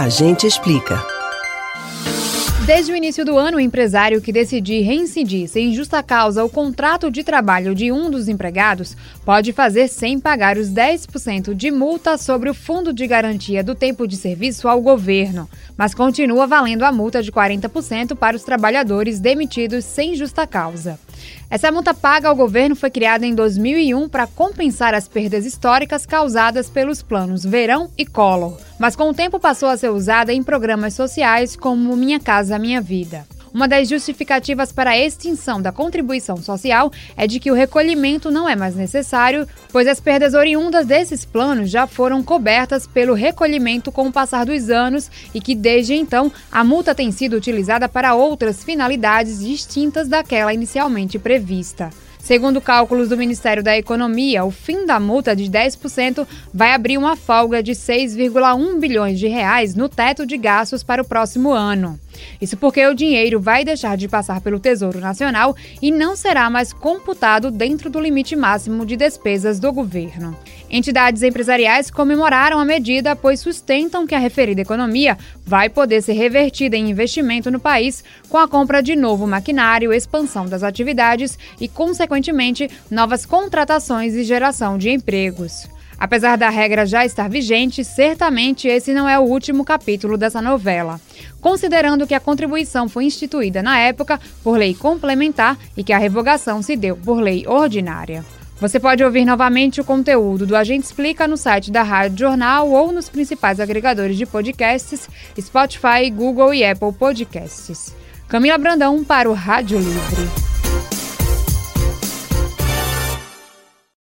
A gente explica. Desde o início do ano, o empresário que decidir reincidir sem justa causa o contrato de trabalho de um dos empregados pode fazer sem pagar os 10% de multa sobre o fundo de garantia do tempo de serviço ao governo, mas continua valendo a multa de 40% para os trabalhadores demitidos sem justa causa. Essa multa paga ao governo foi criada em 2001 para compensar as perdas históricas causadas pelos planos Verão e Collor, mas com o tempo passou a ser usada em programas sociais como Minha Casa Minha Vida. Uma das justificativas para a extinção da contribuição social é de que o recolhimento não é mais necessário, pois as perdas oriundas desses planos já foram cobertas pelo recolhimento com o passar dos anos e que, desde então, a multa tem sido utilizada para outras finalidades distintas daquela inicialmente prevista. Segundo cálculos do Ministério da Economia, o fim da multa de 10% vai abrir uma folga de 6,1 bilhões de reais no teto de gastos para o próximo ano. Isso porque o dinheiro vai deixar de passar pelo Tesouro Nacional e não será mais computado dentro do limite máximo de despesas do governo. Entidades empresariais comemoraram a medida, pois sustentam que a referida economia vai poder ser revertida em investimento no país com a compra de novo maquinário, expansão das atividades e, consequentemente, novas contratações e geração de empregos. Apesar da regra já estar vigente, certamente esse não é o último capítulo dessa novela. Considerando que a contribuição foi instituída na época por lei complementar e que a revogação se deu por lei ordinária. Você pode ouvir novamente o conteúdo do Agente Explica no site da Rádio Jornal ou nos principais agregadores de podcasts, Spotify, Google e Apple Podcasts. Camila Brandão para o Rádio Livre.